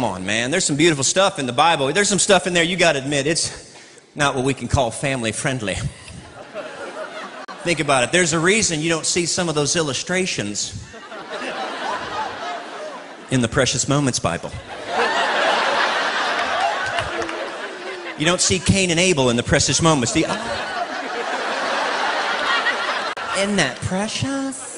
come on, man. There's some beautiful stuff in the Bible. There's some stuff in there you got to admit it's not what we can call family friendly. Think about it. There's a reason you don't see some of those illustrations in the Precious Moments Bible. You don't see Cain and Abel in the Precious Moments. The, uh, isn't that precious?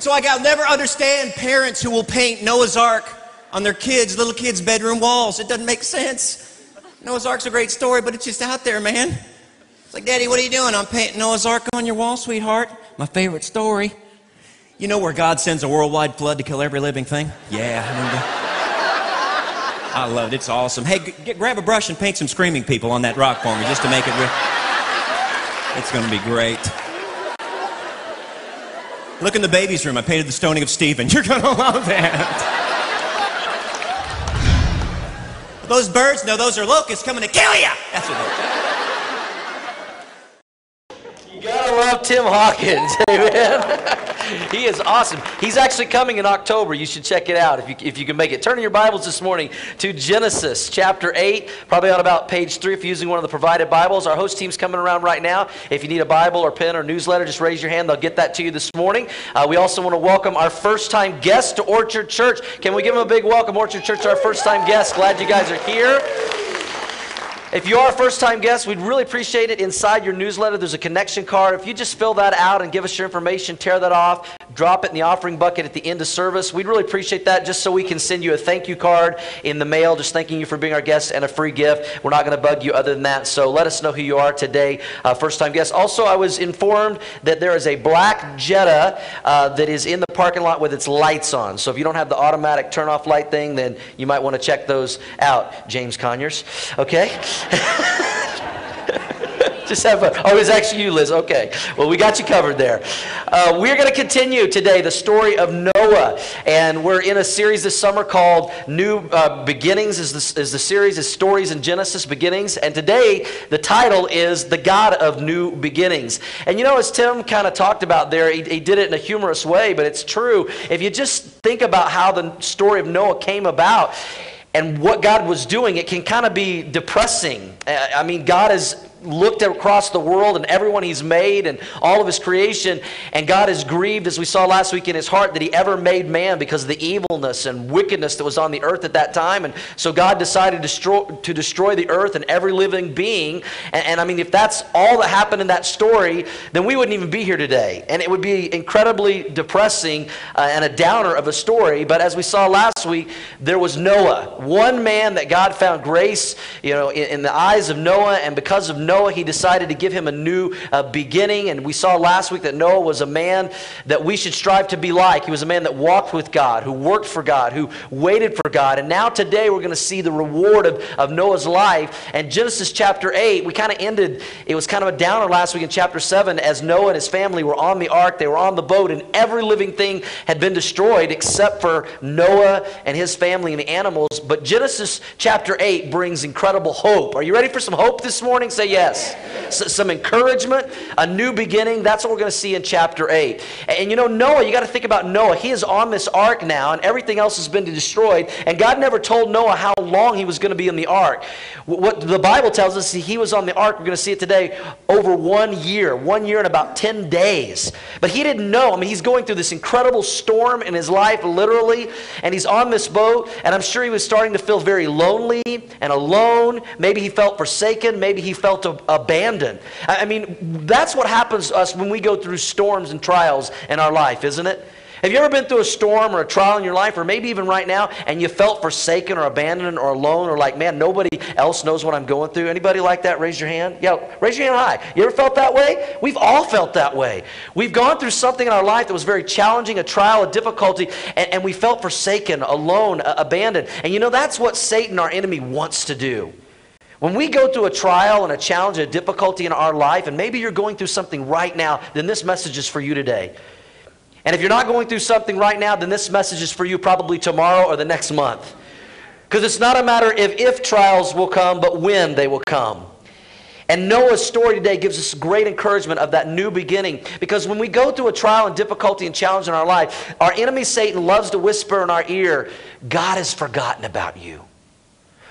It's like I'll never understand parents who will paint Noah's Ark on their kids, little kids' bedroom walls. It doesn't make sense. Noah's Ark's a great story, but it's just out there, man. It's like, Daddy, what are you doing? I'm painting Noah's Ark on your wall, sweetheart. My favorite story. You know where God sends a worldwide flood to kill every living thing? Yeah. I love it. It's awesome. Hey, get, grab a brush and paint some screaming people on that rock for me just to make it real. It's going to be great. Look in the baby's room. I painted the stoning of Stephen. You're going to love that. Those birds, no, those are locusts coming to kill you. That's what they Gotta love Tim Hawkins, amen. he is awesome. He's actually coming in October. You should check it out if you, if you can make it. Turn in your Bibles this morning to Genesis chapter 8, probably on about page 3 if you're using one of the provided Bibles. Our host team's coming around right now. If you need a Bible or pen or newsletter, just raise your hand. They'll get that to you this morning. Uh, we also want to welcome our first time guest to Orchard Church. Can we give them a big welcome, Orchard Church, our first time guest? Glad you guys are here. If you are a first time guest, we'd really appreciate it. Inside your newsletter, there's a connection card. If you just fill that out and give us your information, tear that off, drop it in the offering bucket at the end of service, we'd really appreciate that just so we can send you a thank you card in the mail, just thanking you for being our guest and a free gift. We're not going to bug you other than that. So let us know who you are today, uh, first time guest. Also, I was informed that there is a black Jetta uh, that is in the parking lot with its lights on. So if you don't have the automatic turn off light thing, then you might want to check those out, James Conyers. Okay? Just have fun. Oh, it's actually you, Liz. Okay. Well, we got you covered there. Uh, we're going to continue today the story of Noah. And we're in a series this summer called New uh, Beginnings, is the, is the series, is Stories in Genesis Beginnings. And today, the title is The God of New Beginnings. And you know, as Tim kind of talked about there, he, he did it in a humorous way, but it's true. If you just think about how the story of Noah came about, and what God was doing, it can kind of be depressing. I mean, God is looked across the world and everyone he's made and all of his creation, and God is grieved, as we saw last week, in his heart that he ever made man because of the evilness and wickedness that was on the earth at that time. And so God decided to destroy, to destroy the earth and every living being. And, and I mean, if that's all that happened in that story, then we wouldn't even be here today. And it would be incredibly depressing uh, and a downer of a story. But as we saw last week, there was Noah, one man that God found grace, you know, in, in the eyes of Noah, and because of Noah, he decided to give him a new uh, beginning. And we saw last week that Noah was a man that we should strive to be like. He was a man that walked with God, who worked for God, who waited for God. And now today we're going to see the reward of, of Noah's life. And Genesis chapter 8, we kind of ended, it was kind of a downer last week in chapter 7 as Noah and his family were on the ark, they were on the boat, and every living thing had been destroyed except for Noah and his family and the animals. But Genesis chapter 8 brings incredible hope. Are you ready for some hope this morning? Say yes yes. S- some encouragement, a new beginning. That's what we're going to see in chapter 8. And, and you know, Noah, you got to think about Noah. He is on this ark now, and everything else has been destroyed. And God never told Noah how long he was going to be in the ark. What the Bible tells us, he was on the ark, we're going to see it today, over one year, one year and about 10 days. But he didn't know. I mean, he's going through this incredible storm in his life, literally, and he's on this boat, and I'm sure he was starting to feel very lonely and alone. Maybe he felt forsaken. Maybe he felt abandoned. I mean, that's what happens to us when we go through storms and trials in our life, isn't it? Have you ever been through a storm or a trial in your life, or maybe even right now, and you felt forsaken or abandoned or alone, or like, man, nobody else knows what I'm going through? Anybody like that? Raise your hand. Yeah, raise your hand high. You ever felt that way? We've all felt that way. We've gone through something in our life that was very challenging, a trial, a difficulty, and, and we felt forsaken, alone, abandoned. And you know, that's what Satan, our enemy, wants to do. When we go through a trial and a challenge, a difficulty in our life, and maybe you're going through something right now, then this message is for you today. And if you're not going through something right now, then this message is for you probably tomorrow or the next month. Because it's not a matter of if trials will come, but when they will come. And Noah's story today gives us great encouragement of that new beginning. Because when we go through a trial and difficulty and challenge in our life, our enemy Satan loves to whisper in our ear, God has forgotten about you.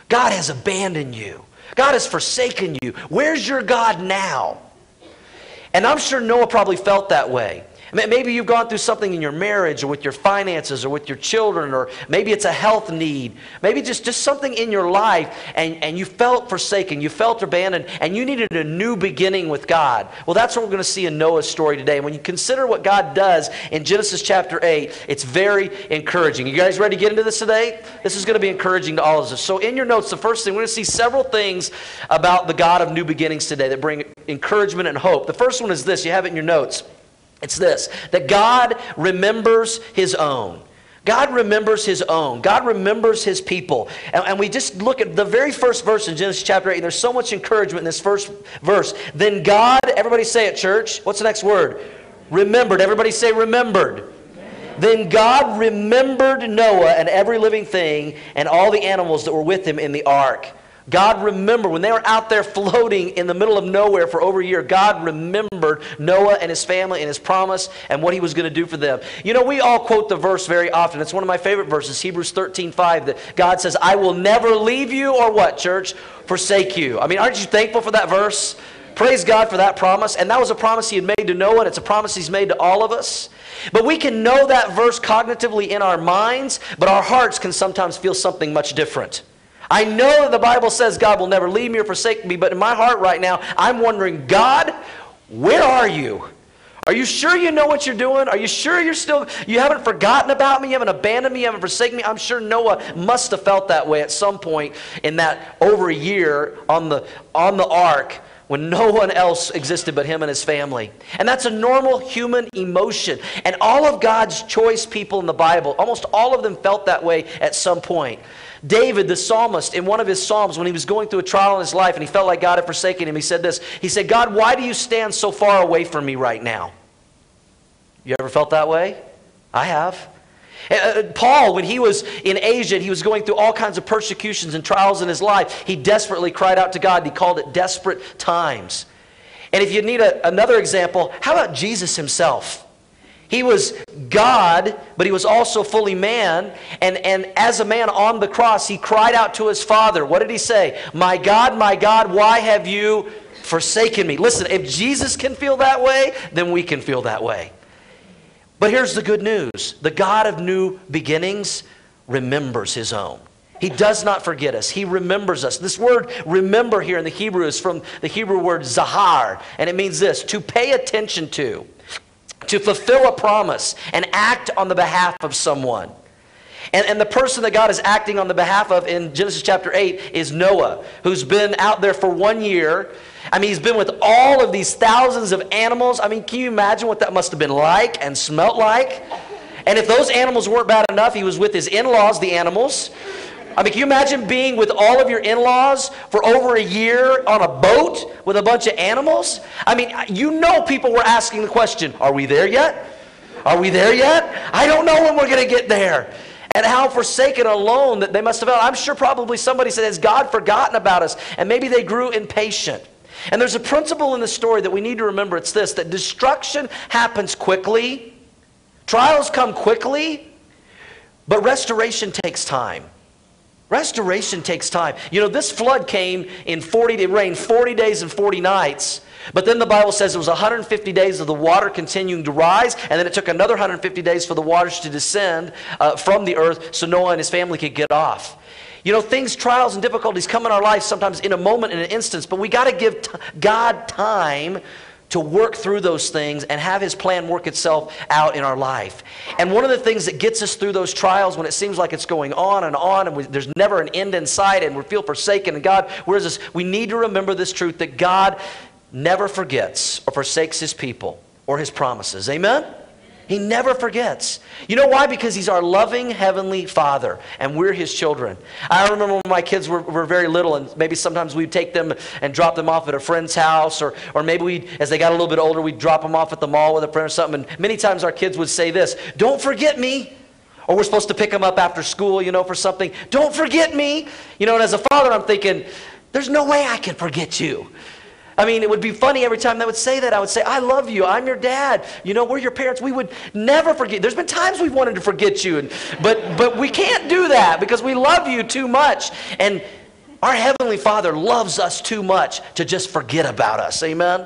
God has abandoned you. God has forsaken you. Where's your God now? And I'm sure Noah probably felt that way. Maybe you've gone through something in your marriage or with your finances or with your children, or maybe it's a health need. Maybe just, just something in your life and, and you felt forsaken, you felt abandoned, and you needed a new beginning with God. Well, that's what we're going to see in Noah's story today. When you consider what God does in Genesis chapter 8, it's very encouraging. You guys ready to get into this today? This is going to be encouraging to all of us. So, in your notes, the first thing, we're going to see several things about the God of new beginnings today that bring encouragement and hope. The first one is this you have it in your notes. It's this that God remembers his own. God remembers his own. God remembers his people. And, and, we just look at the very first verse in Genesis chapter 8, and there's so much encouragement in this first verse. Then God, everybody say it, church. What's the next word? Remembered. Everybody say remembered. Then God remembered Noah and every living thing and all the animals that were with him in the ark. God remembered, when they were out there floating in the middle of nowhere for over a year, God remembered Noah and his family and his promise and what he was going to do for them. You know, we all quote the verse very often. It's one of my favorite verses, Hebrews 13 5, that God says, I will never leave you or what, church? Forsake you. I mean, aren't you thankful for that verse? Praise God for that promise. And that was a promise he had made to Noah, and it's a promise he's made to all of us. But we can know that verse cognitively in our minds, but our hearts can sometimes feel something much different. I know that the Bible says God will never leave me or forsake me, but in my heart right now, I'm wondering, God, where are you? Are you sure you know what you're doing? Are you sure you're still, you haven't forgotten about me? You haven't abandoned me? You haven't forsaken me? I'm sure Noah must have felt that way at some point in that over a year on the, on the ark when no one else existed but him and his family. And that's a normal human emotion. And all of God's choice people in the Bible, almost all of them felt that way at some point. David, the psalmist, in one of his psalms, when he was going through a trial in his life and he felt like God had forsaken him, he said this He said, God, why do you stand so far away from me right now? You ever felt that way? I have. Uh, uh, Paul, when he was in Asia, he was going through all kinds of persecutions and trials in his life. He desperately cried out to God. He called it desperate times. And if you need a, another example, how about Jesus himself? He was God, but he was also fully man. And, and as a man on the cross, he cried out to his Father. What did he say? My God, my God, why have you forsaken me? Listen, if Jesus can feel that way, then we can feel that way. But here's the good news the God of new beginnings remembers his own. He does not forget us. He remembers us. This word remember here in the Hebrew is from the Hebrew word zahar, and it means this to pay attention to to fulfill a promise and act on the behalf of someone. And, and the person that God is acting on the behalf of in Genesis chapter 8 is Noah, who's been out there for one year. I mean, he's been with all of these thousands of animals. I mean, can you imagine what that must have been like and smelt like? And if those animals weren't bad enough, he was with his in laws, the animals. I mean, can you imagine being with all of your in laws for over a year on a boat with a bunch of animals? I mean, you know people were asking the question Are we there yet? Are we there yet? I don't know when we're going to get there. And how forsaken alone that they must have felt. I'm sure probably somebody said, Has God forgotten about us? And maybe they grew impatient. And there's a principle in the story that we need to remember it's this that destruction happens quickly, trials come quickly, but restoration takes time. Restoration takes time. You know, this flood came in 40, it rained 40 days and 40 nights. But then the Bible says it was 150 days of the water continuing to rise, and then it took another 150 days for the waters to descend uh, from the earth so Noah and his family could get off. You know, things, trials, and difficulties come in our life sometimes in a moment, in an instance, but we got to give t- God time to work through those things and have His plan work itself out in our life. And one of the things that gets us through those trials when it seems like it's going on and on and we, there's never an end in sight and we feel forsaken and God, where is this? We need to remember this truth that God never forgets or forsakes His people or His promises. Amen? He never forgets. You know why? Because He's our loving Heavenly Father, and we're His children. I remember when my kids were, were very little, and maybe sometimes we'd take them and drop them off at a friend's house, or, or maybe we, as they got a little bit older, we'd drop them off at the mall with a friend or something. And many times our kids would say this Don't forget me. Or we're supposed to pick them up after school, you know, for something. Don't forget me. You know, and as a father, I'm thinking, There's no way I can forget you. I mean, it would be funny every time they would say that. I would say, I love you. I'm your dad. You know, we're your parents. We would never forget. There's been times we've wanted to forget you, and, but, but we can't do that because we love you too much. And our Heavenly Father loves us too much to just forget about us. Amen?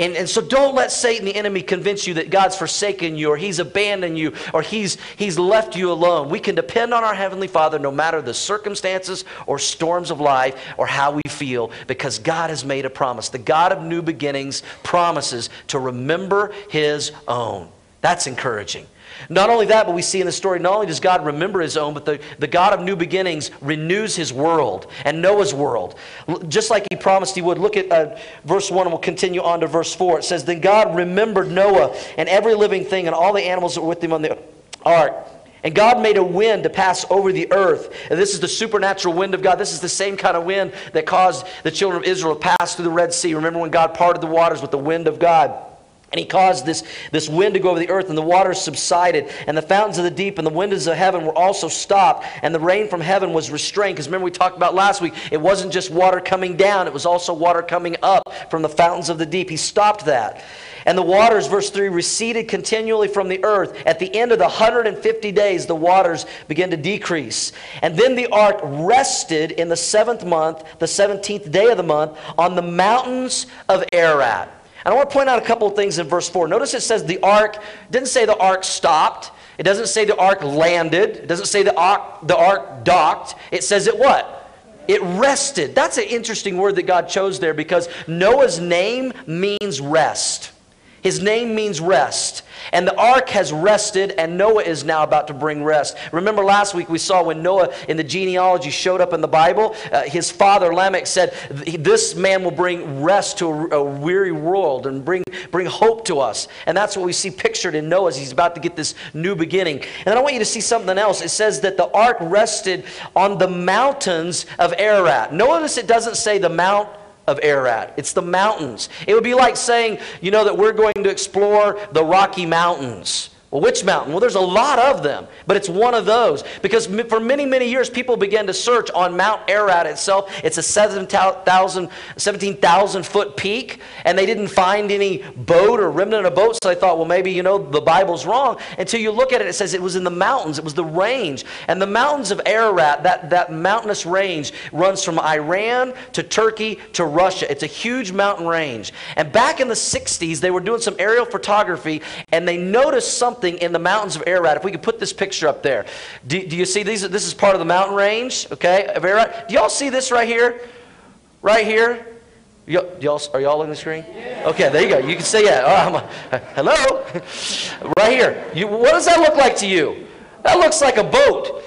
And, and so don't let Satan, the enemy, convince you that God's forsaken you or he's abandoned you or he's, he's left you alone. We can depend on our Heavenly Father no matter the circumstances or storms of life or how we feel because God has made a promise. The God of new beginnings promises to remember his own. That's encouraging. Not only that, but we see in the story, not only does God remember his own, but the, the God of new beginnings renews his world and Noah's world. Just like he promised he would. Look at uh, verse 1 and we'll continue on to verse 4. It says, Then God remembered Noah and every living thing and all the animals that were with him on the ark. And God made a wind to pass over the earth. And this is the supernatural wind of God. This is the same kind of wind that caused the children of Israel to pass through the Red Sea. Remember when God parted the waters with the wind of God? And he caused this, this wind to go over the earth, and the waters subsided, and the fountains of the deep and the windows of heaven were also stopped, and the rain from heaven was restrained. Because remember, we talked about last week, it wasn't just water coming down, it was also water coming up from the fountains of the deep. He stopped that. And the waters, verse 3, receded continually from the earth. At the end of the 150 days, the waters began to decrease. And then the ark rested in the seventh month, the 17th day of the month, on the mountains of Ararat. And I want to point out a couple of things in verse 4. Notice it says the ark, didn't say the ark stopped. It doesn't say the ark landed. It doesn't say the ark, the ark docked. It says it what? It rested. That's an interesting word that God chose there because Noah's name means rest. His name means rest. And the ark has rested, and Noah is now about to bring rest. Remember last week we saw when Noah in the genealogy showed up in the Bible, uh, his father Lamech said, This man will bring rest to a, a, weary world and bring, bring hope to us. And that's what we see pictured in Noah as he's about to get this new beginning. And then I want you to see something else. It says that the ark rested on the mountains of Ararat. Notice it doesn't say the Mount of Ararat. It's the mountains. It would be like saying, you know, that we're going to explore the Rocky Mountains. Well, which mountain? Well, there's a lot of them, but it's one of those. Because for many, many years, people began to search on Mount Ararat itself. It's a 17,000 foot peak, and they didn't find any boat or remnant of boat, so they thought, well, maybe, you know, the Bible's wrong. Until you look at it, it says it was in the mountains, it was the range. And the mountains of Ararat, that, that mountainous range, runs from Iran to Turkey to Russia. It's a huge mountain range. And back in the 60s, they were doing some aerial photography, and they noticed something something in the mountains of Ararat. If we could put this picture up there. Do, do you see these? This is part of the mountain range, okay, of Ararat. Do y'all see this right here? Right here? Y'all, are y'all on the screen? Okay, there you go. You can say yeah. Oh, hello? right here. You, what does that look like to you? That looks like a boat.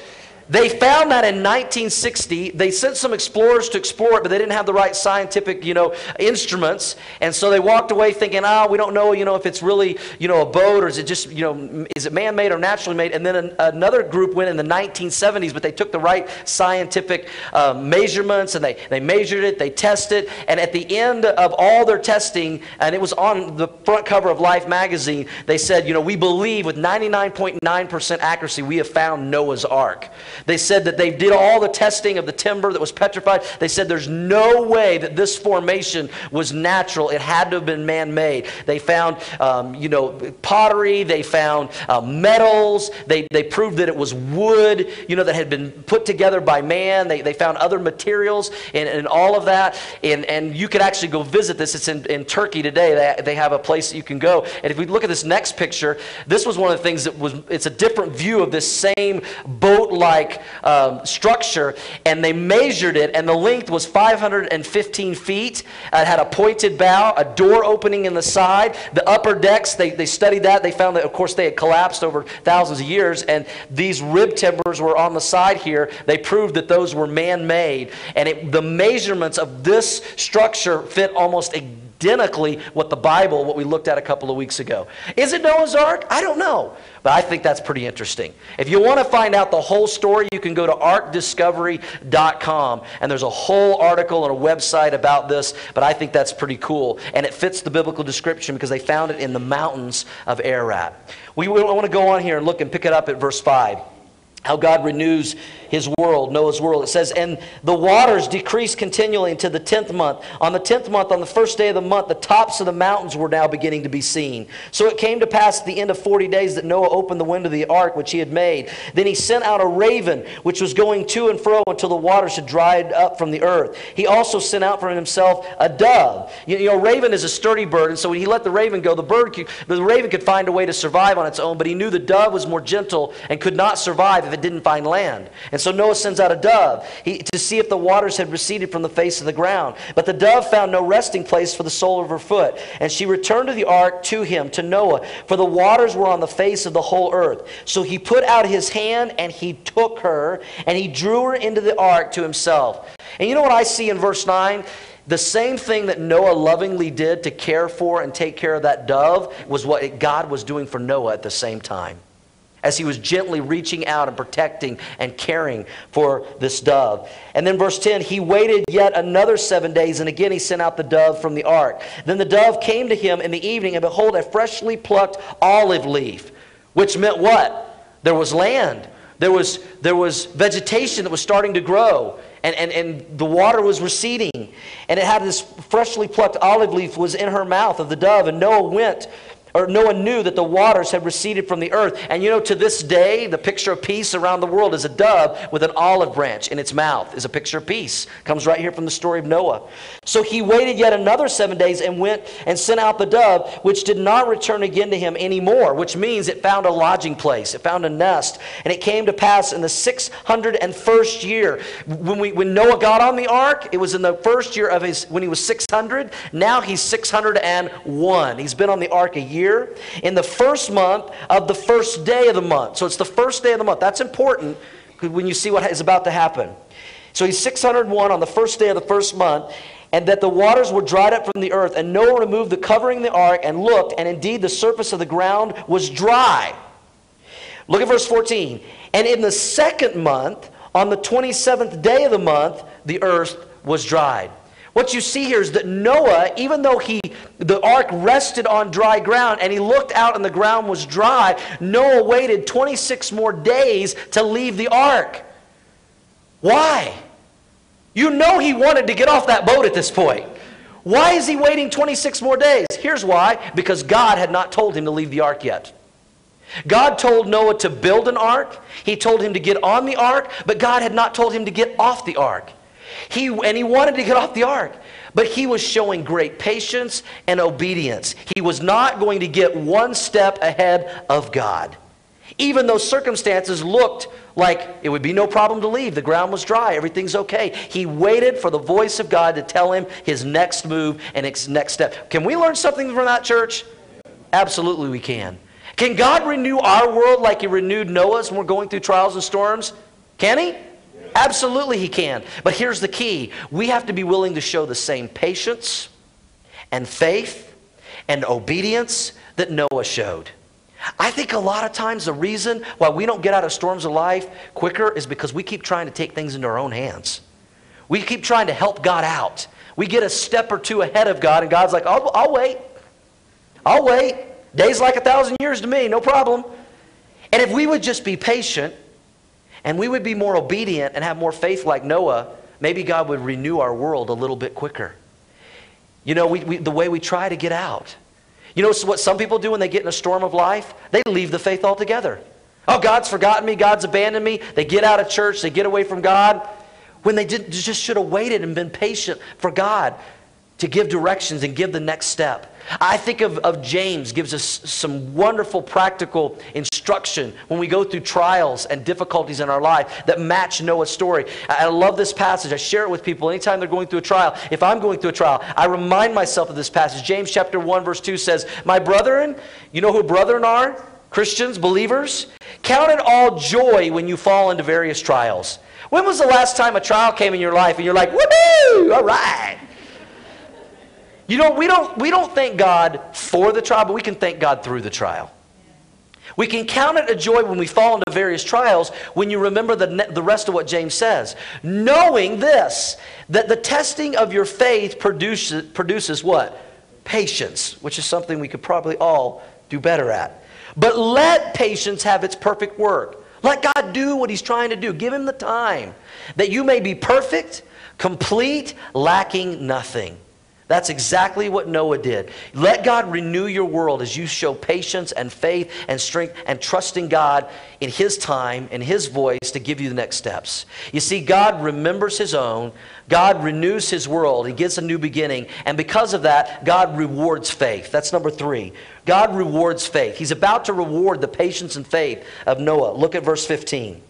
They found that in 1960. They sent some explorers to explore it, but they didn't have the right scientific, you know, instruments. And so they walked away thinking, ah, oh, we don't know, you know, if it's really, you know, a boat or is it just, you know, is it man-made or naturally made? And then an, another group went in the 1970s, but they took the right scientific uh, measurements and they, they measured it, they tested, it. and at the end of all their testing, and it was on the front cover of Life magazine, they said, you know, we believe with 99.9% accuracy we have found Noah's Ark. They said that they did all the testing of the timber that was petrified. They said there's no way that this formation was natural. It had to have been man-made. They found, um, you know, pottery. They found uh, metals. They, they proved that it was wood, you know, that had been put together by man. They, they found other materials and, and all of that. And, and you could actually go visit this. It's in, in Turkey today. They, they have a place that you can go. And if we look at this next picture, this was one of the things that was, it's a different view of this same boat-like like um, structure, and they measured it, and the length was 515 feet. It had a pointed bow, a door opening in the side. The upper decks, they, they studied that. They found that, of course, they had collapsed over thousands of years, and these rib timbers were on the side here. They proved that those were man made, and it, the measurements of this structure fit almost exactly identically what the Bible, what we looked at a couple of weeks ago. Is it Noah's Ark? I don't know. But I think that's pretty interesting. If you want to find out the whole story, you can go to arkdiscovery.com. And there's a whole article and a website about this. But I think that's pretty cool. And it fits the biblical description because they found it in the mountains of Ararat. We want to go on here and look and pick it up at verse 5. how God renews his world, Noah's world. It says, And the waters decreased continually until the 10th month. On the 10th month, on the first day of the month, the tops of the mountains were now beginning to be seen. So it came to pass at the end of 40 days that Noah opened the window of the ark which he had made. Then he sent out a raven, which was going to and fro until the waters had dried up from the earth. He also sent out for himself a dove. You, you know, raven is a sturdy bird, and so when he let the raven go, the bird could, the raven could find a way to survive on its own, but he knew the dove was more gentle and could not survive if it didn't find land. And so Noah sends out a dove he, to see if the waters had receded from the face of the ground. But the dove found no resting place for the sole of her foot. And she returned to the ark to him, to Noah, for the waters were on the face of the whole earth. So he put out his hand and he took her and he drew her into the ark to himself. And you know what I see in verse 9? The same thing that Noah lovingly did to care for and take care of that dove was what God was doing for Noah at the same time as he was gently reaching out and protecting and caring for this dove. And then verse 10, he waited yet another seven days, and again he sent out the dove from the ark. Then the dove came to him in the evening, and behold, a freshly plucked olive leaf, which meant what? There was land. There was, there was vegetation that was starting to grow. And, and, and the water was receding. And it had this freshly plucked olive leaf was in her mouth of the dove. And Noah went or no one knew that the waters had receded from the earth. And you know, to this day, the picture of peace around the world is a dove with an olive branch in its mouth, is a picture of peace. Comes right here from the story of Noah. So he waited yet another seven days and went and sent out the dove, which did not return again to him anymore, which means it found a lodging place, it found a nest. And it came to pass in the 601st year. When, we, when Noah got on the ark, it was in the first year of his, when he was 600. Now he's 601. He's been on the ark a year year in the first month of the first day of the month. So it's the first day of the month. That's important when you see what is about to happen. So he's 601 on the first day of the first month, and that the waters were dried up from the earth. And Noah removed the covering of the ark and looked, and indeed the surface of the ground was dry. Look at verse 14. And in the second month, on the 27th day of the month, the earth was dried. What you see here is that Noah, even though he the ark rested on dry ground and he looked out and the ground was dry, Noah waited 26 more days to leave the ark. Why? You know he wanted to get off that boat at this point. Why is he waiting 26 more days? Here's why because God had not told him to leave the ark yet. God told Noah to build an ark, he told him to get on the ark, but God had not told him to get off the ark. He, and he wanted to get off the ark. But he was showing great patience and obedience. He was not going to get one step ahead of God. Even though circumstances looked like it would be no problem to leave, the ground was dry, everything's okay. He waited for the voice of God to tell him his next move and his next step. Can we learn something from that, church? Absolutely, we can. Can God renew our world like He renewed Noah's when we're going through trials and storms? Can He? Absolutely, He can. But here's the key we have to be willing to show the same patience and faith and obedience that Noah showed. I think a lot of times the reason why we don't get out of storms of life quicker is because we keep trying to take things into our own hands. We keep trying to help God out. We get a step or two ahead of God, and God's like, I'll, I'll wait. I'll wait. Days like a thousand years to me, no problem. And if we would just be patient and we would be more obedient and have more faith like Noah, maybe God would renew our world a little bit quicker. You know, we, we, the way we try to get out. You know what some people do when they get in a storm of life? They leave the faith altogether. Oh, God's forgotten me. God's abandoned me. They get out of church. They get away from God. When they did, just should have waited and been patient for God to give directions and give the next step. I think of, of James gives us some wonderful practical instruction when we go through trials and difficulties in our life that match Noah's story. I, I love this passage. I share it with people anytime they're going through a trial. If I'm going through a trial, I remind myself of this passage. James chapter 1 verse 2 says, "My brethren, you know who brethren are? Christians, believers, count it all joy when you fall into various trials." When was the last time a trial came in your life and you're like, woohoo, all right? You know, we don't, we don't thank God for the trial, but we can thank God through the trial. We can count it a joy when we fall into various trials when you remember the, the rest of what James says. Knowing this, that the testing of your faith produces, produces what? Patience, which is something we could probably all do better at. But let patience have its perfect work Let God do what He's trying to do. Give Him the time that you may be perfect, complete, lacking nothing. That's exactly what Noah did. Let God renew your world as you show patience and faith and strength and trusting God in His time and His voice to give you the next steps. You see, God remembers His own, God renews His world, He gives a new beginning, and because of that, God rewards faith. That's number three. God rewards faith. He's about to reward the patience and faith of Noah. Look at verse 15.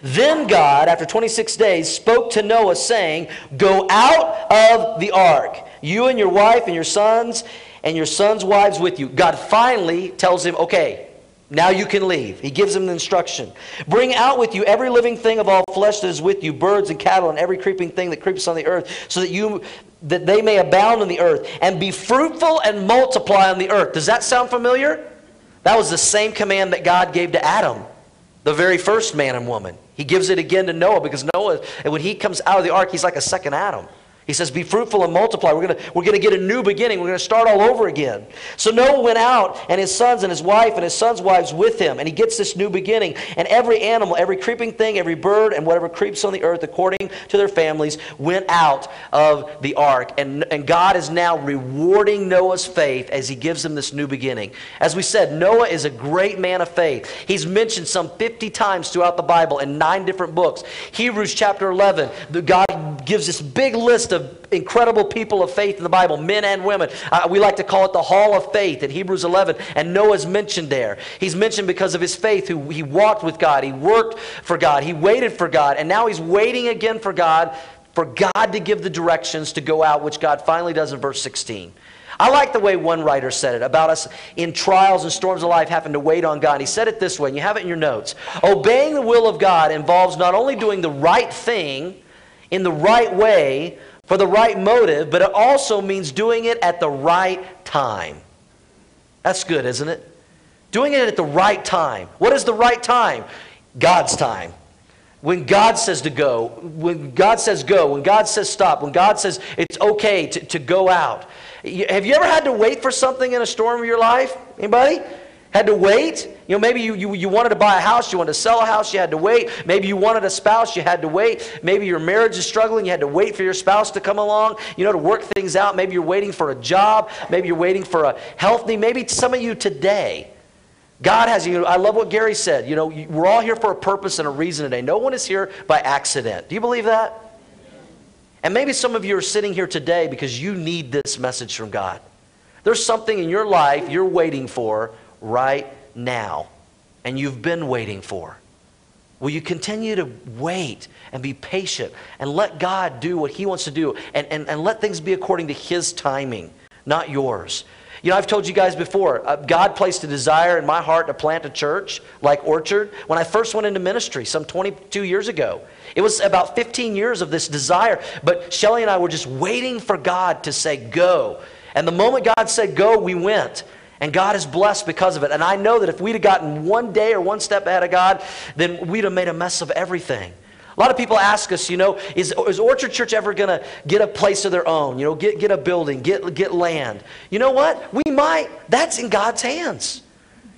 Then God, after 26 days, spoke to Noah, saying, Go out of the ark, you and your wife and your sons and your sons' wives with you. God finally tells him, Okay, now you can leave. He gives him the instruction. Bring out with you every living thing of all flesh that is with you, birds and cattle, and every creeping thing that creeps on the earth, so that you that they may abound on the earth, and be fruitful and multiply on the earth. Does that sound familiar? That was the same command that God gave to Adam the very first man and woman. He gives it again to Noah because Noah, and when he comes out of the ark, he's like a second Adam. He says, Be fruitful and multiply. We're going we're to get a new beginning. We're going to start all over again. So Noah went out, and his sons and his wife and his sons' wives with him, and he gets this new beginning. And every animal, every creeping thing, every bird, and whatever creeps on the earth, according to their families, went out of the ark. And, and God is now rewarding Noah's faith as he gives him this new beginning. As we said, Noah is a great man of faith. He's mentioned some 50 times throughout the Bible in nine different books. Hebrews chapter 11, the, God gives this big list of incredible people of faith in the Bible, men and women. Uh, we like to call it the Hall of Faith in Hebrews 11, and Noah's mentioned there. He's mentioned because of his faith, who he walked with God, he worked for God, he waited for God, and now he's waiting again for God, for God to give the directions to go out, which God finally does in verse 16. I like the way one writer said it about us in trials and storms of life having to wait on God. He said it this way, and you have it in your notes. Obeying the will of God involves not only doing the right thing in the right way, for the right motive, but it also means doing it at the right time. That's good, isn't it? Doing it at the right time. What is the right time? God's time. When God says to go, when God says go, when God says stop, when God says it's okay to, to go out. Have you ever had to wait for something in a storm of your life? Anybody? Had to wait? You know, maybe you, you, you wanted to buy a house, you wanted to sell a house, you had to wait. Maybe you wanted a spouse, you had to wait. Maybe your marriage is struggling, you had to wait for your spouse to come along, you know, to work things out. Maybe you're waiting for a job, maybe you're waiting for a health need. Maybe some of you today, God has you. I love what Gary said. You know, we're all here for a purpose and a reason today. No one is here by accident. Do you believe that? And maybe some of you are sitting here today because you need this message from God. There's something in your life you're waiting for right now and you've been waiting for? Will you continue to wait and be patient and let God do what He wants to do and, and, and let things be according to His timing, not yours? You know, I've told you guys before, uh, God placed a desire in my heart to plant a church like Orchard when I first went into ministry some 22 years ago. It was about 15 years of this desire, but Shelly and I were just waiting for God to say go. And the moment God said go, we went. And God is blessed because of it. And I know that if we'd have gotten one day or one step ahead of God, then we'd have made a mess of everything. A lot of people ask us, you know, is, is Orchard Church ever going to get a place of their own? You know, get, get a building, get, get land. You know what? We might. That's in God's hands.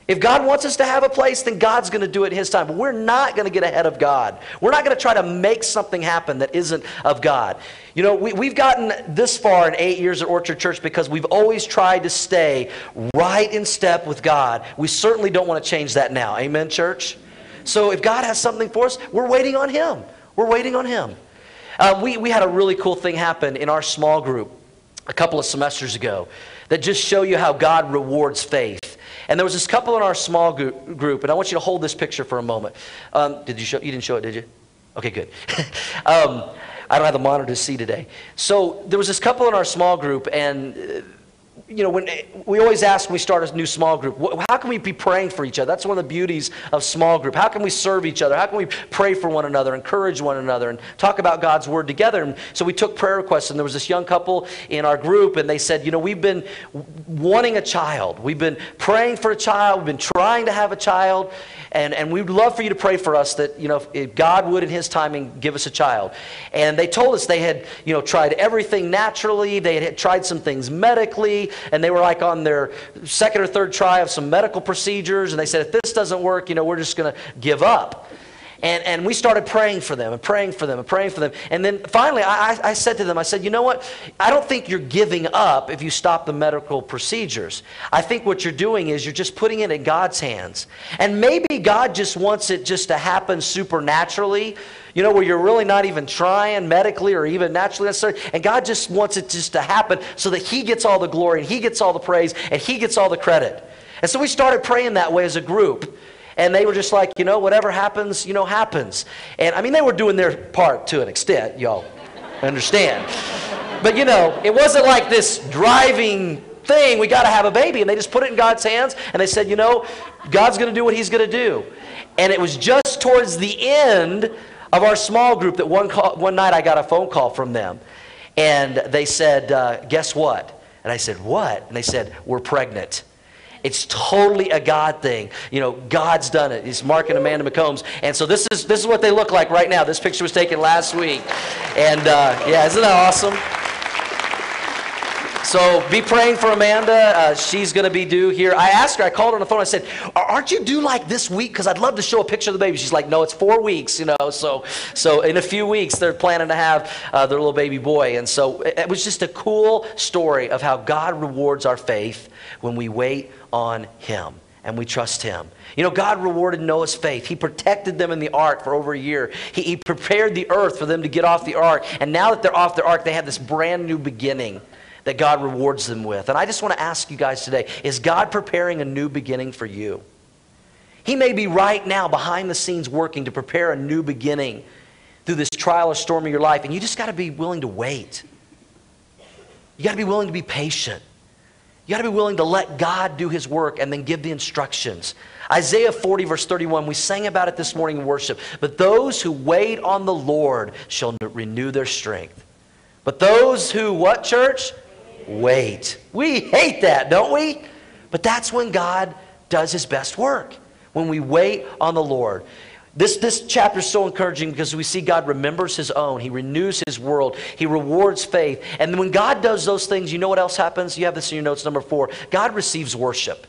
If God wants us to have a place, then God's going to do it His time. But we're not going to get ahead of God. We're not going to try to make something happen that isn't of God. You know, we, we've gotten this far in eight years at Orchard Church because we've always tried to stay right in step with God. We certainly don't want to change that now. Amen, church? So if God has something for us, we're waiting on Him. We're waiting on Him. Uh, we, we had a really cool thing happen in our small group a couple of semesters ago that just show you how God rewards faith. And there was this couple in our small group, and I want you to hold this picture for a moment. Um, did you show? You didn't show it, did you? Okay, good. um, I don't have the monitor to see today. So there was this couple in our small group, and uh, you know, when eh, we always ask when we start a new small group, how can we be praying for each other? That's one of the beauties of small group. How can we serve each other? How can we pray for one another, encourage one another, and talk about God's word together? And so we took prayer requests, and there was this young couple in our group, and they said, you know, we've been wanting a child. We've been praying for a child. We've been trying to have a child. And, and we'd love for you to pray for us that, you know, if God would in his timing give us a child. And they told us they had, you know, tried everything naturally. They had tried some things medically. And they were like on their second or third try of some medical procedures, and they said, if this doesn't work, you know, we're just going to give up. And, and we started praying for them and praying for them and praying for them. And then finally, I, I said to them, I said, you know what? I don't think you're giving up if you stop the medical procedures. I think what you're doing is you're just putting it in God's hands. And maybe God just wants it just to happen supernaturally, you know, where you're really not even trying medically or even naturally necessary. And God just wants it just to happen so that He gets all the glory and He gets all the praise and He gets all the credit. And so we started praying that way as a group. And they were just like, you know, whatever happens, you know, happens. And I mean, they were doing their part to an extent, y'all understand. But you know, it wasn't like this driving thing, we got to have a baby. And they just put it in God's hands and they said, you know, God's going to do what He's going to do. And it was just towards the end of our small group that one, call, one night I got a phone call from them. And they said, uh, guess what? And I said, what? And they said, we're pregnant. It's totally a God thing. You know, God's done it. It's Mark and Amanda McCombs. And so this is, this is what they look like right now. This picture was taken last week. And uh, yeah, isn't that awesome? So be praying for Amanda. Uh, she's going to be due here. I asked her, I called her on the phone. I said, Aren't you due like this week? Because I'd love to show a picture of the baby. She's like, No, it's four weeks, you know. So, so in a few weeks, they're planning to have uh, their little baby boy. And so it, it was just a cool story of how God rewards our faith when we wait on Him and we trust Him. You know, God rewarded Noah's faith. He protected them in the ark for over a year. He, he, prepared the earth for them to get off the ark. And now that they're off the ark, they have this brand new beginning that God rewards them with. And I just want to ask you guys today is God preparing a new beginning for you? He may be right now behind the scenes working to prepare a new beginning through this trial or storm of your life, and you just got to be willing to wait. You got to be willing to be patient. You got to be willing to let God do his work and then give the instructions. Isaiah 40, verse 31, we sang about it this morning in worship. But those who wait on the Lord shall renew their strength. But those who, what, church? Wait. We hate that, don't we? But that's when God does his best work, when we wait on the Lord. This, this chapter is so encouraging because we see God remembers his own. He renews his world. He rewards faith. And when God does those things, you know what else happens? You have this in your notes, number four. God receives worship.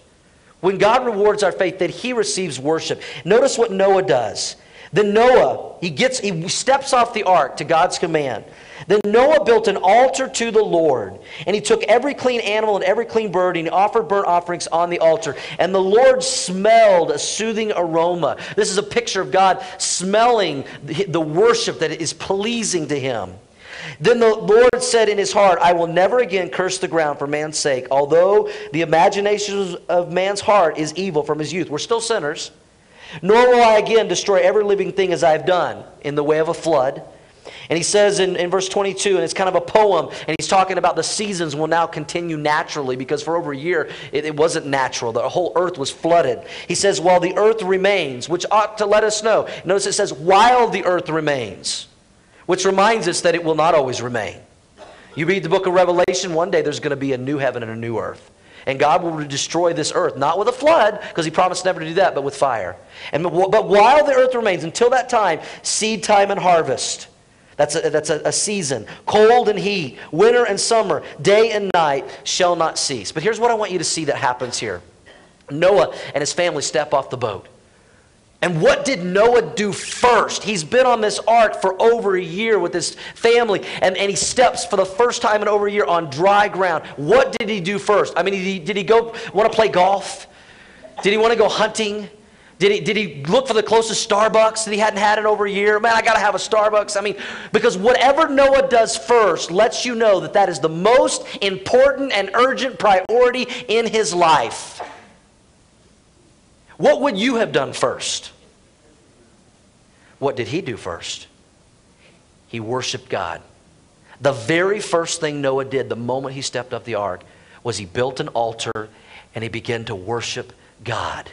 When God rewards our faith, that he receives worship. Notice what Noah does. Then Noah, he gets he steps off the ark to God's command. Then Noah built an altar to the Lord, and he took every clean animal and every clean bird, and he offered burnt offerings on the altar. And the Lord smelled a soothing aroma. This is a picture of God smelling the worship that is pleasing to him. Then the Lord said in his heart, I will never again curse the ground for man's sake, although the imagination of man's heart is evil from his youth. We're still sinners. Nor will I again destroy every living thing as I have done in the way of a flood. And he says in, in verse 22, and it's kind of a poem, and he's talking about the seasons will now continue naturally because for over a year it, it wasn't natural. The whole earth was flooded. He says, while the earth remains, which ought to let us know. Notice it says, while the earth remains, which reminds us that it will not always remain. You read the book of Revelation, one day there's going to be a new heaven and a new earth. And God will destroy this earth, not with a flood, because He promised never to do that, but with fire. And, but while the earth remains, until that time, seed time and harvest that's, a, that's a, a, season. Cold and heat, winter and summer, day and night shall not cease. But here's what I want you to see that happens here Noah and his family step off the boat. And what did Noah do first? He's been on this ark for over a year with his family, and, and he steps for the first time in over a year on dry ground. What did he do first? I mean, did he, did he go want to play golf? Did he want to go hunting? Did he, did he look for the closest Starbucks that he hadn't had in over a year? Man, I got to have a Starbucks. I mean, because whatever Noah does first lets you know that that is the most important and urgent priority in his life. What would you have done first? What did he do first? He worshiped God. The very first thing Noah did the moment he stepped up the ark was he built an altar and he began to worship God.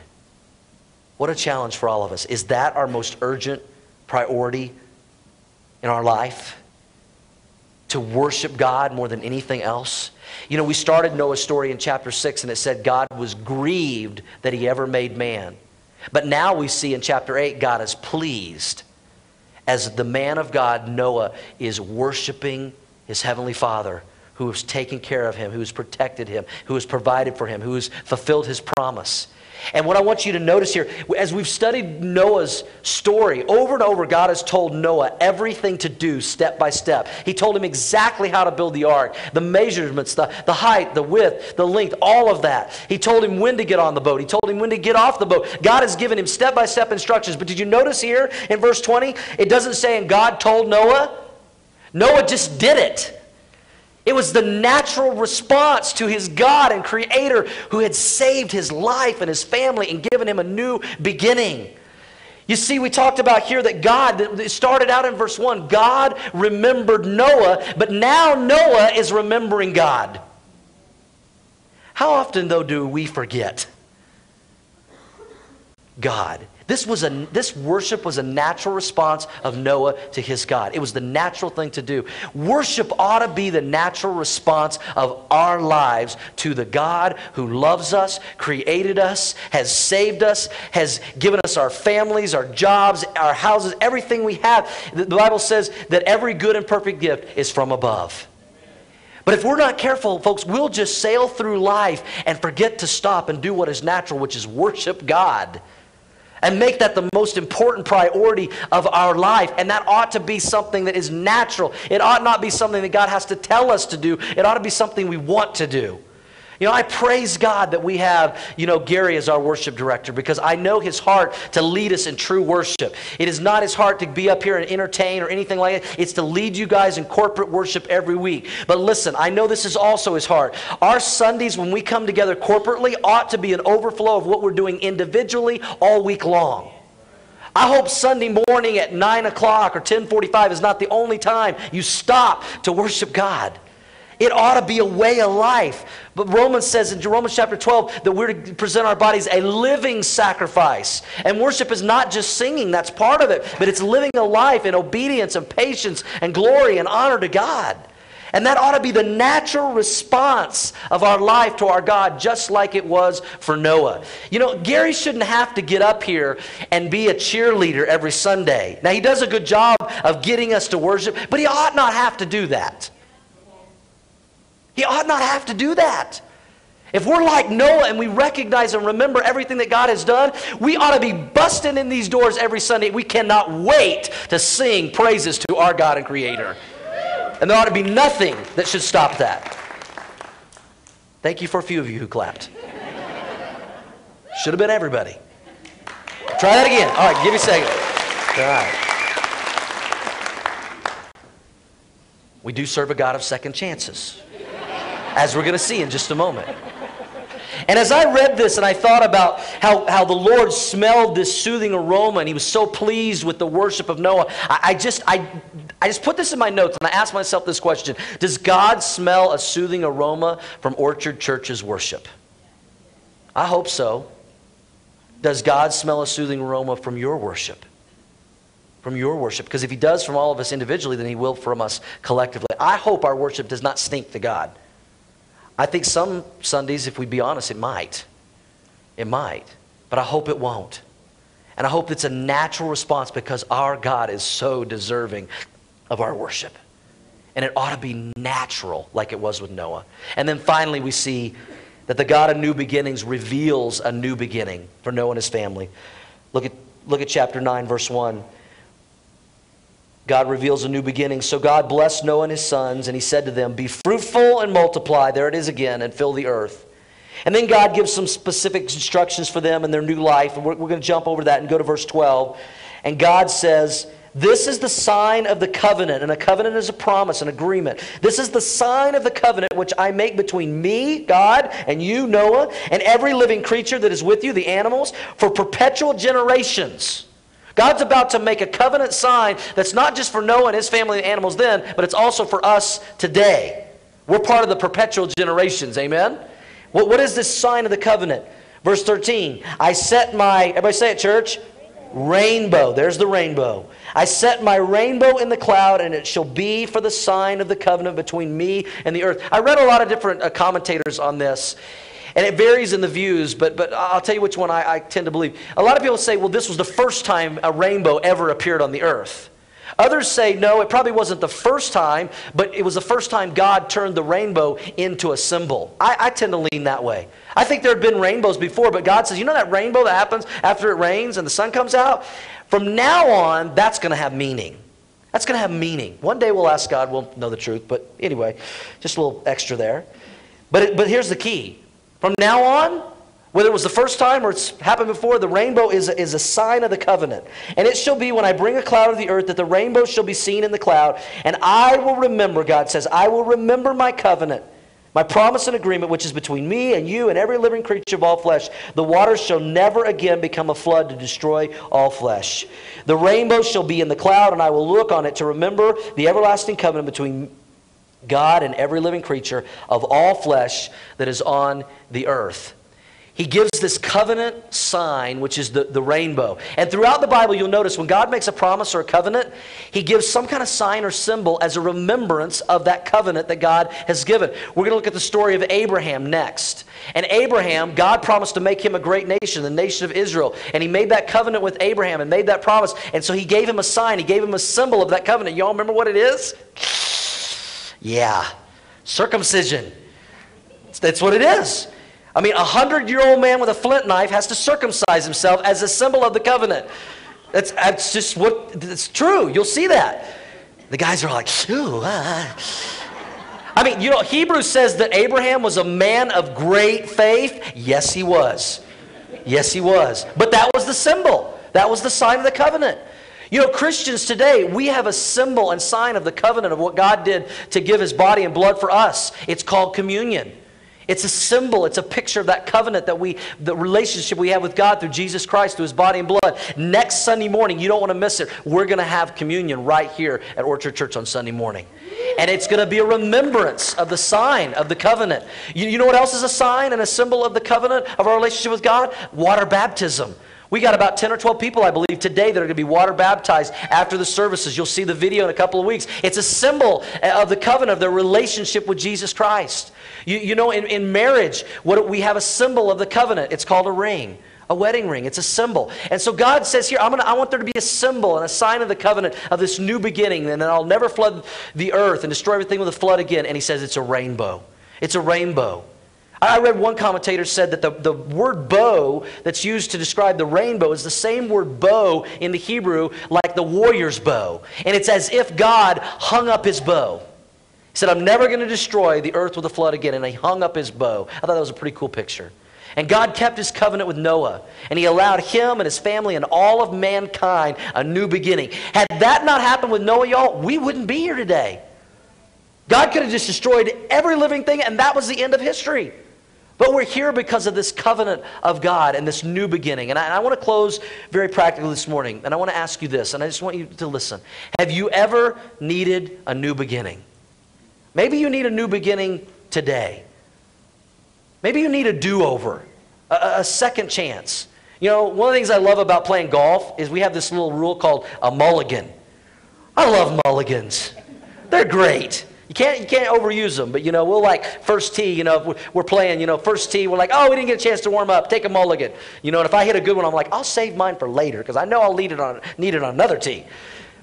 What a challenge for all of us. Is that our most urgent priority in our life? To worship God more than anything else? You know, we started Noah's story in chapter 6 and it said God was grieved that he ever made man. But now we see in chapter 8 God is pleased as the man of God, Noah, is worshiping his heavenly Father who has taken care of him, who has protected him, who has provided for him, who has fulfilled his promise. And what I want you to notice here, as we've studied Noah's story, over and over, God has told Noah everything to do step by step. He told him exactly how to build the ark, the measurements, the, the height, the width, the length, all of that. He told him when to get on the boat, he told him when to get off the boat. God has given him step by step instructions. But did you notice here in verse 20? It doesn't say, and God told Noah. Noah just did it. It was the natural response to his God and Creator who had saved his life and his family and given him a new beginning. You see, we talked about here that God, it started out in verse 1, God remembered Noah, but now Noah is remembering God. How often, though, do we forget God? This, was a, this worship was a natural response of Noah to his God. It was the natural thing to do. Worship ought to be the natural response of our lives to the God who loves us, created us, has saved us, has given us our families, our jobs, our houses, everything we have. The Bible says that every good and perfect gift is from above. But if we're not careful, folks, we'll just sail through life and forget to stop and do what is natural, which is worship God and make that the most important priority of our life. And that ought to be something that is natural. It ought not be something that God has to tell us to do. It ought to be something we want to do. You know, I praise God that we have, you know, Gary as our worship director because I know his heart to lead us in true worship. It is not his heart to be up here and entertain or anything like that. It's to lead you guys in corporate worship every week. But listen, I know this is also his heart. Our Sundays when we come together corporately ought to be an overflow of what we're doing individually all week long. I hope Sunday morning at 9 o'clock or 1045 is not the only time you stop to worship God. It ought to be a way of life. But Romans says in Romans chapter 12 that we're to present our bodies a living sacrifice. And worship is not just singing, that's part of it, but it's living a life in obedience and patience and glory and honor to God. And that ought to be the natural response of our life to our God, just like it was for Noah. You know, Gary shouldn't have to get up here and be a cheerleader every Sunday. Now, he does a good job of getting us to worship, but he ought not have to do that. He ought not have to do that. If we're like Noah and we recognize and remember everything that God has done, we ought to be busting in these doors every Sunday. We cannot wait to sing praises to our God and Creator. And there ought to be nothing that should stop that. Thank you for a few of you who clapped. Should have been everybody. Try that again. All right, give me a second. All right. We do serve a God of second chances as we're going to see in just a moment. And as I read this and I thought about how, how the Lord smelled this soothing aroma and he was so pleased with the worship of Noah, I, I, just, I, I just put this in my notes and I asked myself this question Does God smell a soothing aroma from Orchard Church's worship? I hope so. Does God smell a soothing aroma from your worship? From your worship? Because if he does from all of us individually, then he will from us collectively. I hope our worship does not stink to God. I think some Sundays, if we be honest, it might. It might. But I hope it won't. And I hope it's a natural response because our God is so deserving of our worship. And it ought to be natural, like it was with Noah. And then finally, we see that the God of new beginnings reveals a new beginning for Noah and his family. Look at, look at chapter 9, verse 1. God reveals a new beginning. So God blessed Noah and his sons, and he said to them, Be fruitful and multiply. There it is again, and fill the earth. And then God gives some specific instructions for them in their new life. And we're, we're going to jump over that and go to verse 12. And God says, This is the sign of the covenant. And a covenant is a promise, an agreement. This is the sign of the covenant which I make between me, God, and you, Noah, and every living creature that is with you, the animals, for perpetual generations. God's about to make a covenant sign that's not just for Noah and his family and animals then, but it's also for us today. We're part of the perpetual generations, amen? What, what is this sign of the covenant? Verse 13, I set my, everybody say it, church? Rainbow. There's the rainbow. I set my rainbow in the cloud, and it shall be for the sign of the covenant between me and the earth. I read a lot of different uh, commentators on this. And it varies in the views, but, but I'll tell you which one I, I tend to believe. A lot of people say, well, this was the first time a rainbow ever appeared on the earth. Others say, no, it probably wasn't the first time, but it was the first time God turned the rainbow into a symbol. I, I, tend to lean that way. I think there had been rainbows before, but God says, you know that rainbow that happens after it rains and the sun comes out? From now on, that's going to have meaning. That's going to have meaning. One day we'll ask God, we'll know the truth, but anyway, just a little extra there. But, it, but here's the key. From now on, whether it was the first time or it's happened before, the rainbow is is a sign of the covenant. And it shall be when I bring a cloud of the earth that the rainbow shall be seen in the cloud. And I will remember, God says, I will remember my covenant, my promise and agreement, which is between me and you and every living creature of all flesh. The waters shall never again become a flood to destroy all flesh. The rainbow shall be in the cloud, and I will look on it to remember the everlasting covenant between God and every living creature of all flesh that is on the earth. He gives this covenant sign, which is the, the rainbow. And throughout the Bible, you'll notice when God makes a promise or a covenant, He gives some kind of sign or symbol as a remembrance of that covenant that God has given. We're going to look at the story of Abraham next. And Abraham, God promised to make him a great nation, the nation of Israel. And He made that covenant with Abraham and made that promise. And so He gave him a sign, He gave him a symbol of that covenant. Y'all remember what it is? Yeah, circumcision. That's what it is. I mean, a hundred year old man with a flint knife has to circumcise himself as a symbol of the covenant. That's, that's just what, it's true. You'll see that. The guys are like, shoo. Ah. I mean, you know, Hebrews says that Abraham was a man of great faith. Yes, he was. Yes, he was. But that was the symbol, that was the sign of the covenant. You know, Christians today, we have a symbol and sign of the covenant of what God did to give his body and blood for us. It's called communion. It's a symbol, it's a picture of that covenant that we, the relationship we have with God through Jesus Christ, through his body and blood. Next Sunday morning, you don't want to miss it. We're going to have communion right here at Orchard Church on Sunday morning. And it's going to be a remembrance of the sign of the covenant. You, you know what else is a sign and a symbol of the covenant of our relationship with God? Water baptism. We got about 10 or 12 people, I believe, today that are going to be water baptized after the services. You'll see the video in a couple of weeks. It's a symbol uh, of the covenant, of their relationship with Jesus Christ. You, you know, in, in marriage, what, we have a symbol of the covenant. It's called a ring a wedding ring. It's a symbol. And so God says here, I'm gonna, I want there to be a symbol and a sign of the covenant of this new beginning, and then I'll never flood the earth and destroy everything with a flood again. And he says it's a rainbow. It's a rainbow. I read one commentator said that the, the word bow that's used to describe the rainbow is the same word bow in the Hebrew like the warrior's bow. And it's as if God hung up his bow. He said, I'm never going to destroy the earth with a flood again. And he hung up his bow. I thought that was a pretty cool picture. And God kept his covenant with Noah, and he allowed him and his family and all of mankind a new beginning. Had that not happened with Noah, y'all, we wouldn't be here today. God could have just destroyed every living thing, and that was the end of history. But we're here because of this covenant of God and this new beginning. And I, I, want to close very practically this morning. And I want to ask you this, and I just want you to listen. Have you ever needed a new beginning? Maybe you need a new beginning today. Maybe you need a do over, a, a second chance. You know, one of the things I love about playing golf is we have this little rule called a mulligan. I love mulligans, they're great. You can't, you can't overuse them, but you know, we'll like first tee, you know, we're playing, you know, first tee, we're like, oh, we didn't get a chance to warm up, take a mulligan. You know, and if I hit a good one, I'm like, I'll save mine for later because I know I'll need it on, need it on another tee.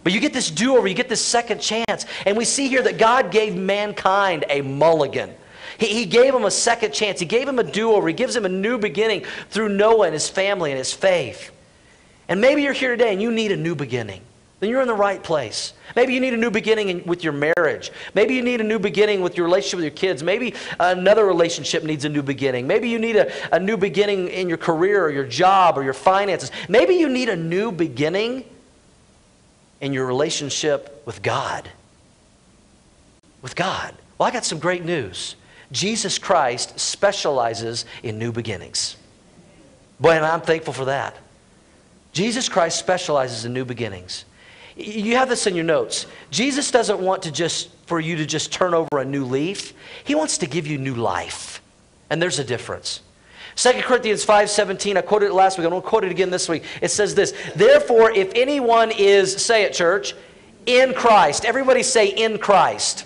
But you get this do over, you get this second chance. And we see here that God gave mankind a mulligan. He, he gave him a second chance, He gave him a do over, He gives him a new beginning through Noah and his family and his faith. And maybe you're here today and you need a new beginning then you're in the right place. Maybe you need a new beginning in, with your marriage. Maybe you need a new beginning with your relationship with your kids. Maybe another relationship needs a new beginning. Maybe you need a, a new beginning in your career or your job or your finances. Maybe you need a new beginning in your relationship with God. With God. Well, I got some great news. Jesus Christ specializes in new beginnings. Boy, and I'm thankful for that. Jesus Christ specializes in new beginnings. You have this in your notes. Jesus doesn't want to just for you to just turn over a new leaf. He wants to give you new life. And there's a difference. 2 Corinthians 5:17, I quoted it last week. I'm going to quote it again this week. It says this, "Therefore if anyone is, say it church, in Christ." Everybody say in Christ.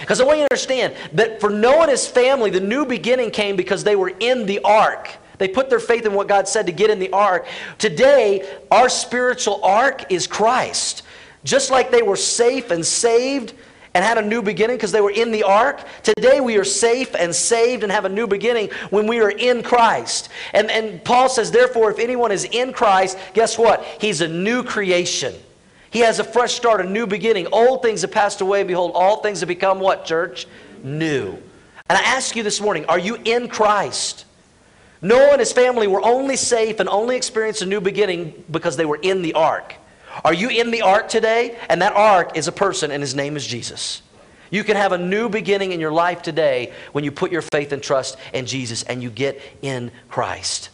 Because I want you to understand that for Noah and his family, the new beginning came because they were in the ark. They put their faith in what God said to get in the ark. Today, our spiritual ark is Christ. Just like they were safe and saved and had a new beginning because they were in the ark, today we are safe and saved and have a new beginning when we are in Christ. And, and Paul says, therefore, if anyone is in Christ, guess what? He's a new creation. He has a fresh start, a new beginning. Old things have passed away. Behold, all things have become what, church? New. And I ask you this morning, are you in Christ? Noah and his family were only safe and only experienced a new beginning because they were in the ark. Are you in the ark today? And that ark is a person, and his name is Jesus. You can have a new beginning in your life today when you put your faith and trust in Jesus and you get in Christ.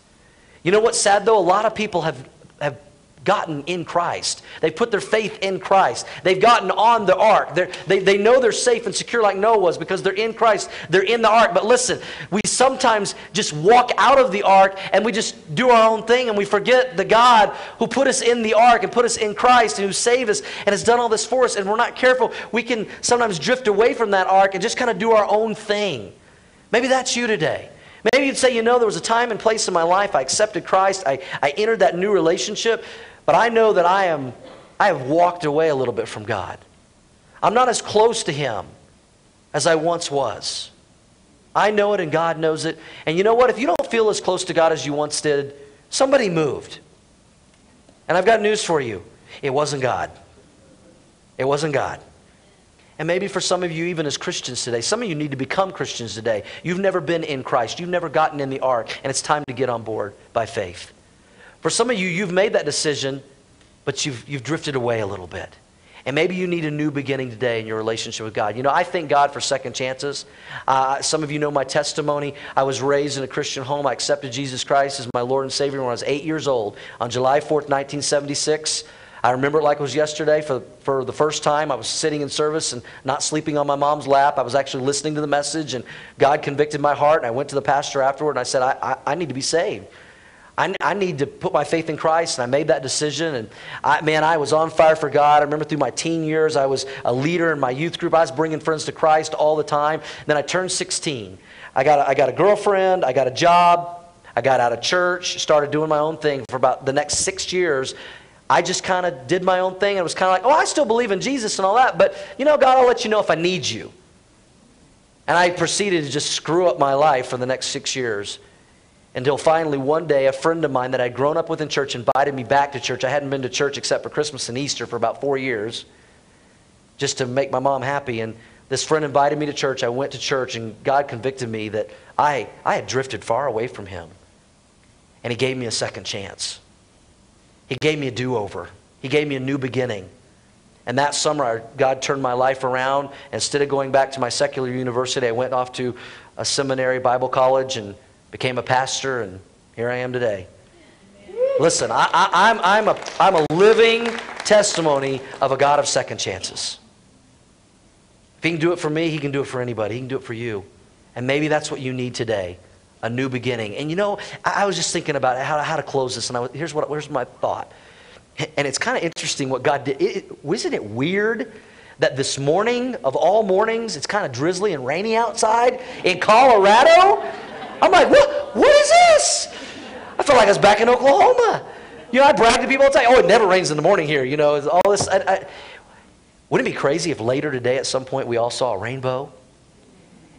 You know what's sad though? A lot of people have, have gotten in Christ. They've put their faith in Christ. They've gotten on the ark. They're, they they know they're safe and secure like Noah was because they're in Christ. They're in the ark. But listen, we sometimes just walk out of the ark and we just do our own thing and we forget the God who put us in the ark and put us in Christ and who saved us and has done all this for us. And we're not careful. We can sometimes drift away from that ark and just kind of do our own thing. Maybe that's you today. Maybe you'd say, you know, there was a time and place in my life I accepted Christ, I, I entered that new relationship, but I know that I am I have walked away a little bit from God. I'm not as close to him as I once was. I know it and God knows it. And you know what? If you don't feel as close to God as you once did, somebody moved. And I've got news for you. It wasn't God. It wasn't God. And maybe for some of you, even as Christians today, some of you need to become Christians today. You've never been in Christ, you've never gotten in the ark, and it's time to get on board by faith. For some of you, you've made that decision, but you've, you've drifted away a little bit. And maybe you need a new beginning today in your relationship with God. You know, I thank God for second chances. Uh, some of you know my testimony. I was raised in a Christian home. I accepted Jesus Christ as my Lord and Savior when I was eight years old on July 4th, 1976. I remember it like it was yesterday. For, for the first time, I was sitting in service and not sleeping on my mom's lap. I was actually listening to the message, and God convicted my heart. And I went to the pastor afterward and I said, I, I, I need to be saved. I, I need to put my faith in Christ, and I made that decision. And I, man, I was on fire for God. I remember through my teen years, I was a leader in my youth group. I was bringing friends to Christ all the time. Then I turned 16. I got a, I got a girlfriend. I got a job. I got out of church. Started doing my own thing for about the next six years. I just kind of did my own thing. And was kind of like, oh, I still believe in Jesus and all that, but you know, God, I'll let you know if I need you. And I proceeded to just screw up my life for the next six years until finally one day a friend of mine that I'd grown up with in church invited me back to church. I hadn't been to church except for Christmas and Easter for about four years just to make my mom happy. And this friend invited me to church. I went to church, and God convicted me that I, I had drifted far away from Him. And He gave me a second chance. He gave me a do over, He gave me a new beginning. And that summer, God turned my life around. Instead of going back to my secular university, I went off to a seminary, Bible college, and became a pastor, and here I am today. Listen, I, I, I'm, I'm, a, I'm a living testimony of a God of second chances. If He can do it for me, He can do it for anybody. He can do it for you. And maybe that's what you need today a new beginning. And you know, I, I was just thinking about how, how to close this, and I was, here's, what, here's my thought. And it's kind of interesting what God did. It, isn't it weird that this morning, of all mornings, it's kind of drizzly and rainy outside in Colorado? I'm like, what, what is this? I felt like I was back in Oklahoma. You know, I brag to people all the time, oh, it never rains in the morning here. You know, all this. I, I, wouldn't it be crazy if later today at some point we all saw a rainbow?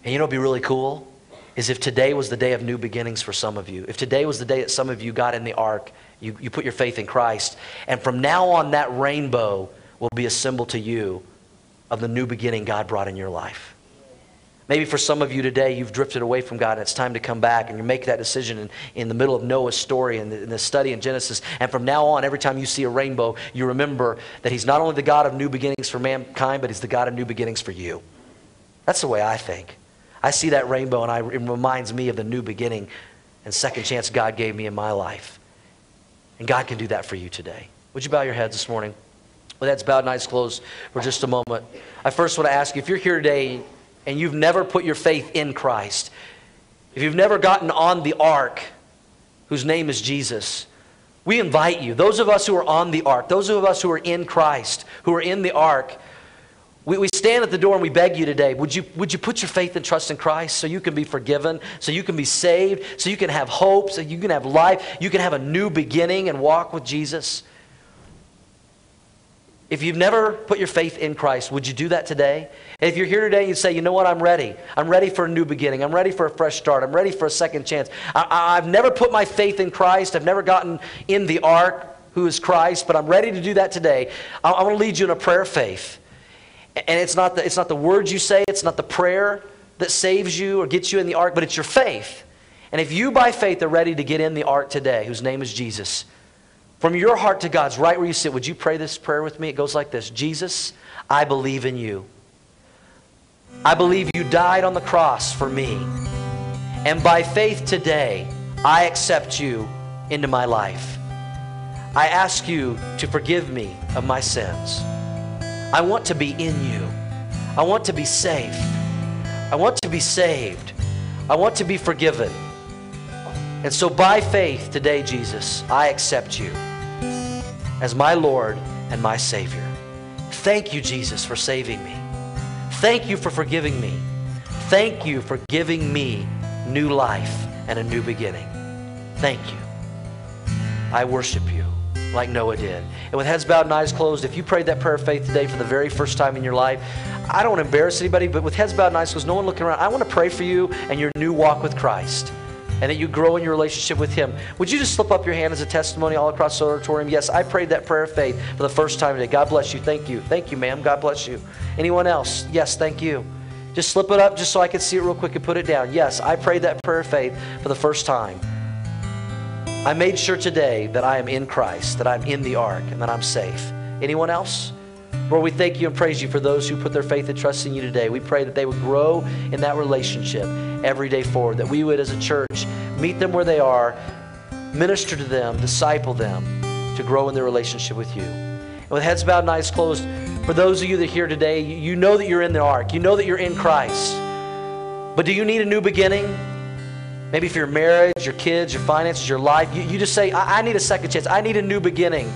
And you know it would be really cool? Is if today was the day of new beginnings for some of you. If today was the day that some of you got in the ark, you, you put your faith in Christ, and from now on that rainbow will be a symbol to you of the new beginning God brought in your life. Maybe for some of you today, you've drifted away from God and it's time to come back and you make that decision in, in the middle of Noah's story and the, in the study in Genesis. And from now on, every time you see a rainbow, you remember that He's not only the God of new beginnings for mankind, but He's the God of new beginnings for you. That's the way I think. I see that rainbow and I, it reminds me of the new beginning and second chance God gave me in my life. And God can do that for you today. Would you bow your heads this morning? With heads bowed and eyes closed for just a moment. I first want to ask you if you're here today and you've never put your faith in Christ, if you've never gotten on the ark, whose name is Jesus, we invite you, those of us who are on the ark, those of us who are in Christ, who are in the ark, we, we stand at the door and we beg you today, would you, would you put your faith and trust in Christ so you can be forgiven, so you can be saved, so you can have hope, so you can have life, you can have a new beginning and walk with Jesus? If you've never put your faith in Christ, would you do that today? And if you're here today and you say, you know what, I'm ready. I'm ready for a new beginning. I'm ready for a fresh start. I'm ready for a second chance. I, have never put my faith in Christ. I've never gotten in the ark, who is Christ, but I'm ready to do that today. I, I want to lead you in a prayer of faith. And it's not, the, it's not the words you say, it's not the prayer that saves you or gets you in the ark, but it's your faith. And if you, by faith, are ready to get in the ark today, whose name is Jesus, from your heart to God's, right where you sit, would you pray this prayer with me? It goes like this Jesus, I believe in you. I believe you died on the cross for me. And by faith today, I accept you into my life. I ask you to forgive me of my sins. I want to be in you. I want to be safe. I want to be saved. I want to be forgiven. And so, by faith today, Jesus, I accept you as my Lord and my Savior. Thank you, Jesus, for saving me. Thank you for forgiving me. Thank you for giving me new life and a new beginning. Thank you. I worship you like Noah did. And with heads bowed and eyes closed, if you prayed that prayer of faith today for the very first time in your life, I don't embarrass anybody, but with heads bowed and eyes closed, no one looking around, I want to pray for you and your new walk with Christ and that you grow in your relationship with Him. Would you just slip up your hand as a testimony all across the auditorium? Yes, I prayed that prayer of faith for the first time today. God bless you. Thank you. Thank you, ma'am. God bless you. Anyone else? Yes, thank you. Just slip it up just so I can see it real quick and put it down. Yes, I prayed that prayer of faith for the first time. I made sure today that I am in Christ, that I'm in the ark, and that I'm safe. Anyone else? Lord, we thank you and praise you for those who put their faith and trust in you today. We pray that they would grow in that relationship every day forward, that we would, as a church, meet them where they are, minister to them, disciple them to grow in their relationship with you. And with heads bowed and eyes closed, for those of you that are here today, you know that you're in the ark, you know that you're in Christ. But do you need a new beginning? Maybe for your marriage, your kids, your finances, your life, you, you just say, I, I need a second chance. I need a new beginning.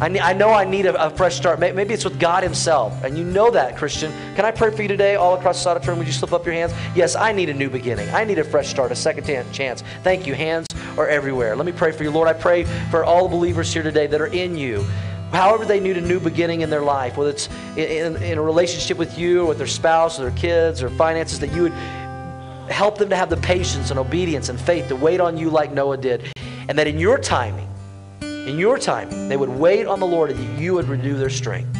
I, I know I need a, a, fresh start. Maybe it's with God Himself. And you know that, Christian. Can I pray for you today, all across the auditorium? Would you slip up your hands? Yes, I need a new beginning. I need a fresh start, a second chance. Thank you. Hands are everywhere. Let me pray for you, Lord. I pray for all the believers here today that are in you. However, they need a new beginning in their life, whether it's in, in a relationship with you or with their spouse or their kids or finances, that you would help them to have the patience and obedience and faith to wait on you like Noah did. And that in your timing, in your time, they would wait on the Lord and you would renew their strength.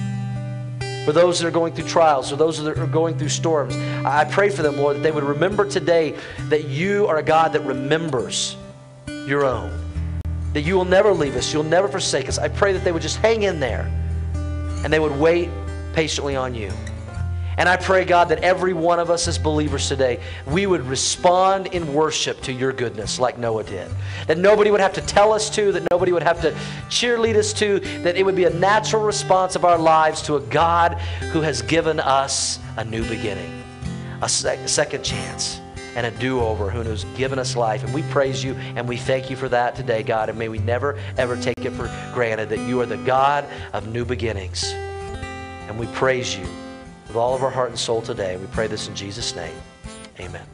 For those that are going through trials, or those that are going through storms, I pray for them, Lord, that they would remember today that you are a God that remembers your own. That you will never leave us, you'll never forsake us. I pray that they would just hang in there and they would wait patiently on you. And I pray, God, that every one of us as believers today, we would respond in worship to your goodness like Noah did. That nobody would have to tell us to, that nobody would have to cheerlead us to, that it would be a natural response of our lives to a God who has given us a new beginning, a sec- second chance, and a do over, who has given us life. And we praise you and we thank you for that today, God. And may we never, ever take it for granted that you are the God of new beginnings. And we praise you with all of our heart and soul today. We pray this in Jesus' name. Amen.